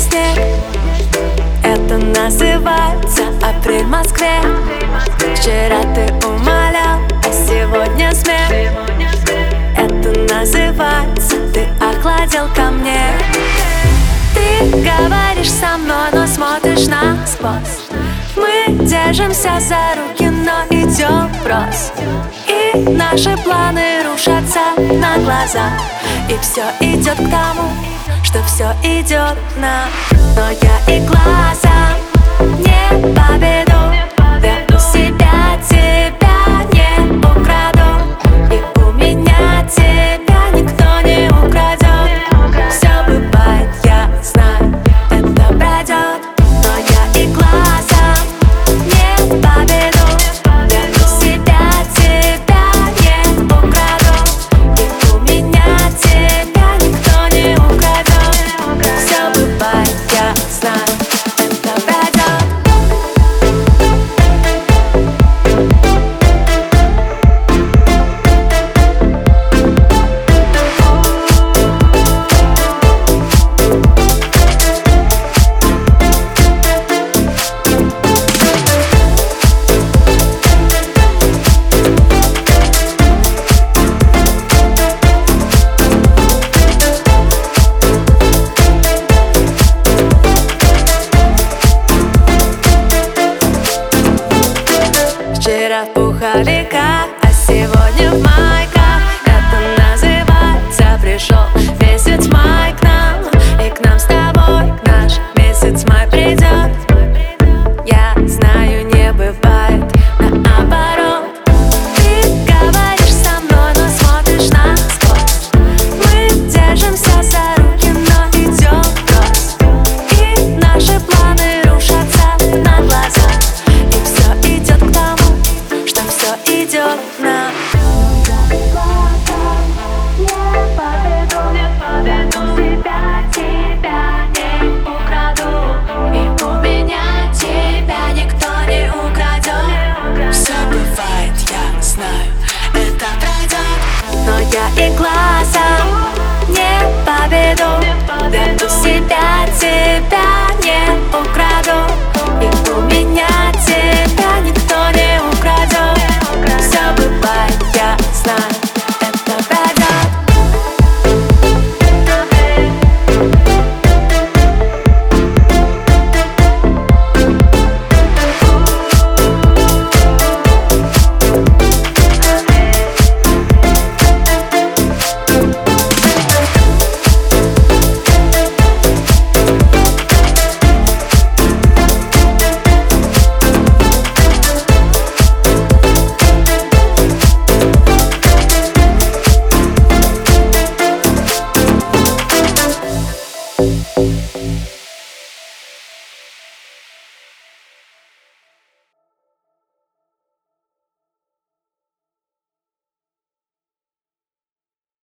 снег Это называется апрель в Москве Вчера ты умолял, а сегодня смех. Это называется ты охладил ко мне Ты говоришь со мной, но смотришь на спас. Мы держимся за руки, но идем врозь И наши планы рушатся на глаза, И все идет к тому, что все идет на Но я и глаза. Не поведу 晴れが Yeah, padre, ¿dónde, padre.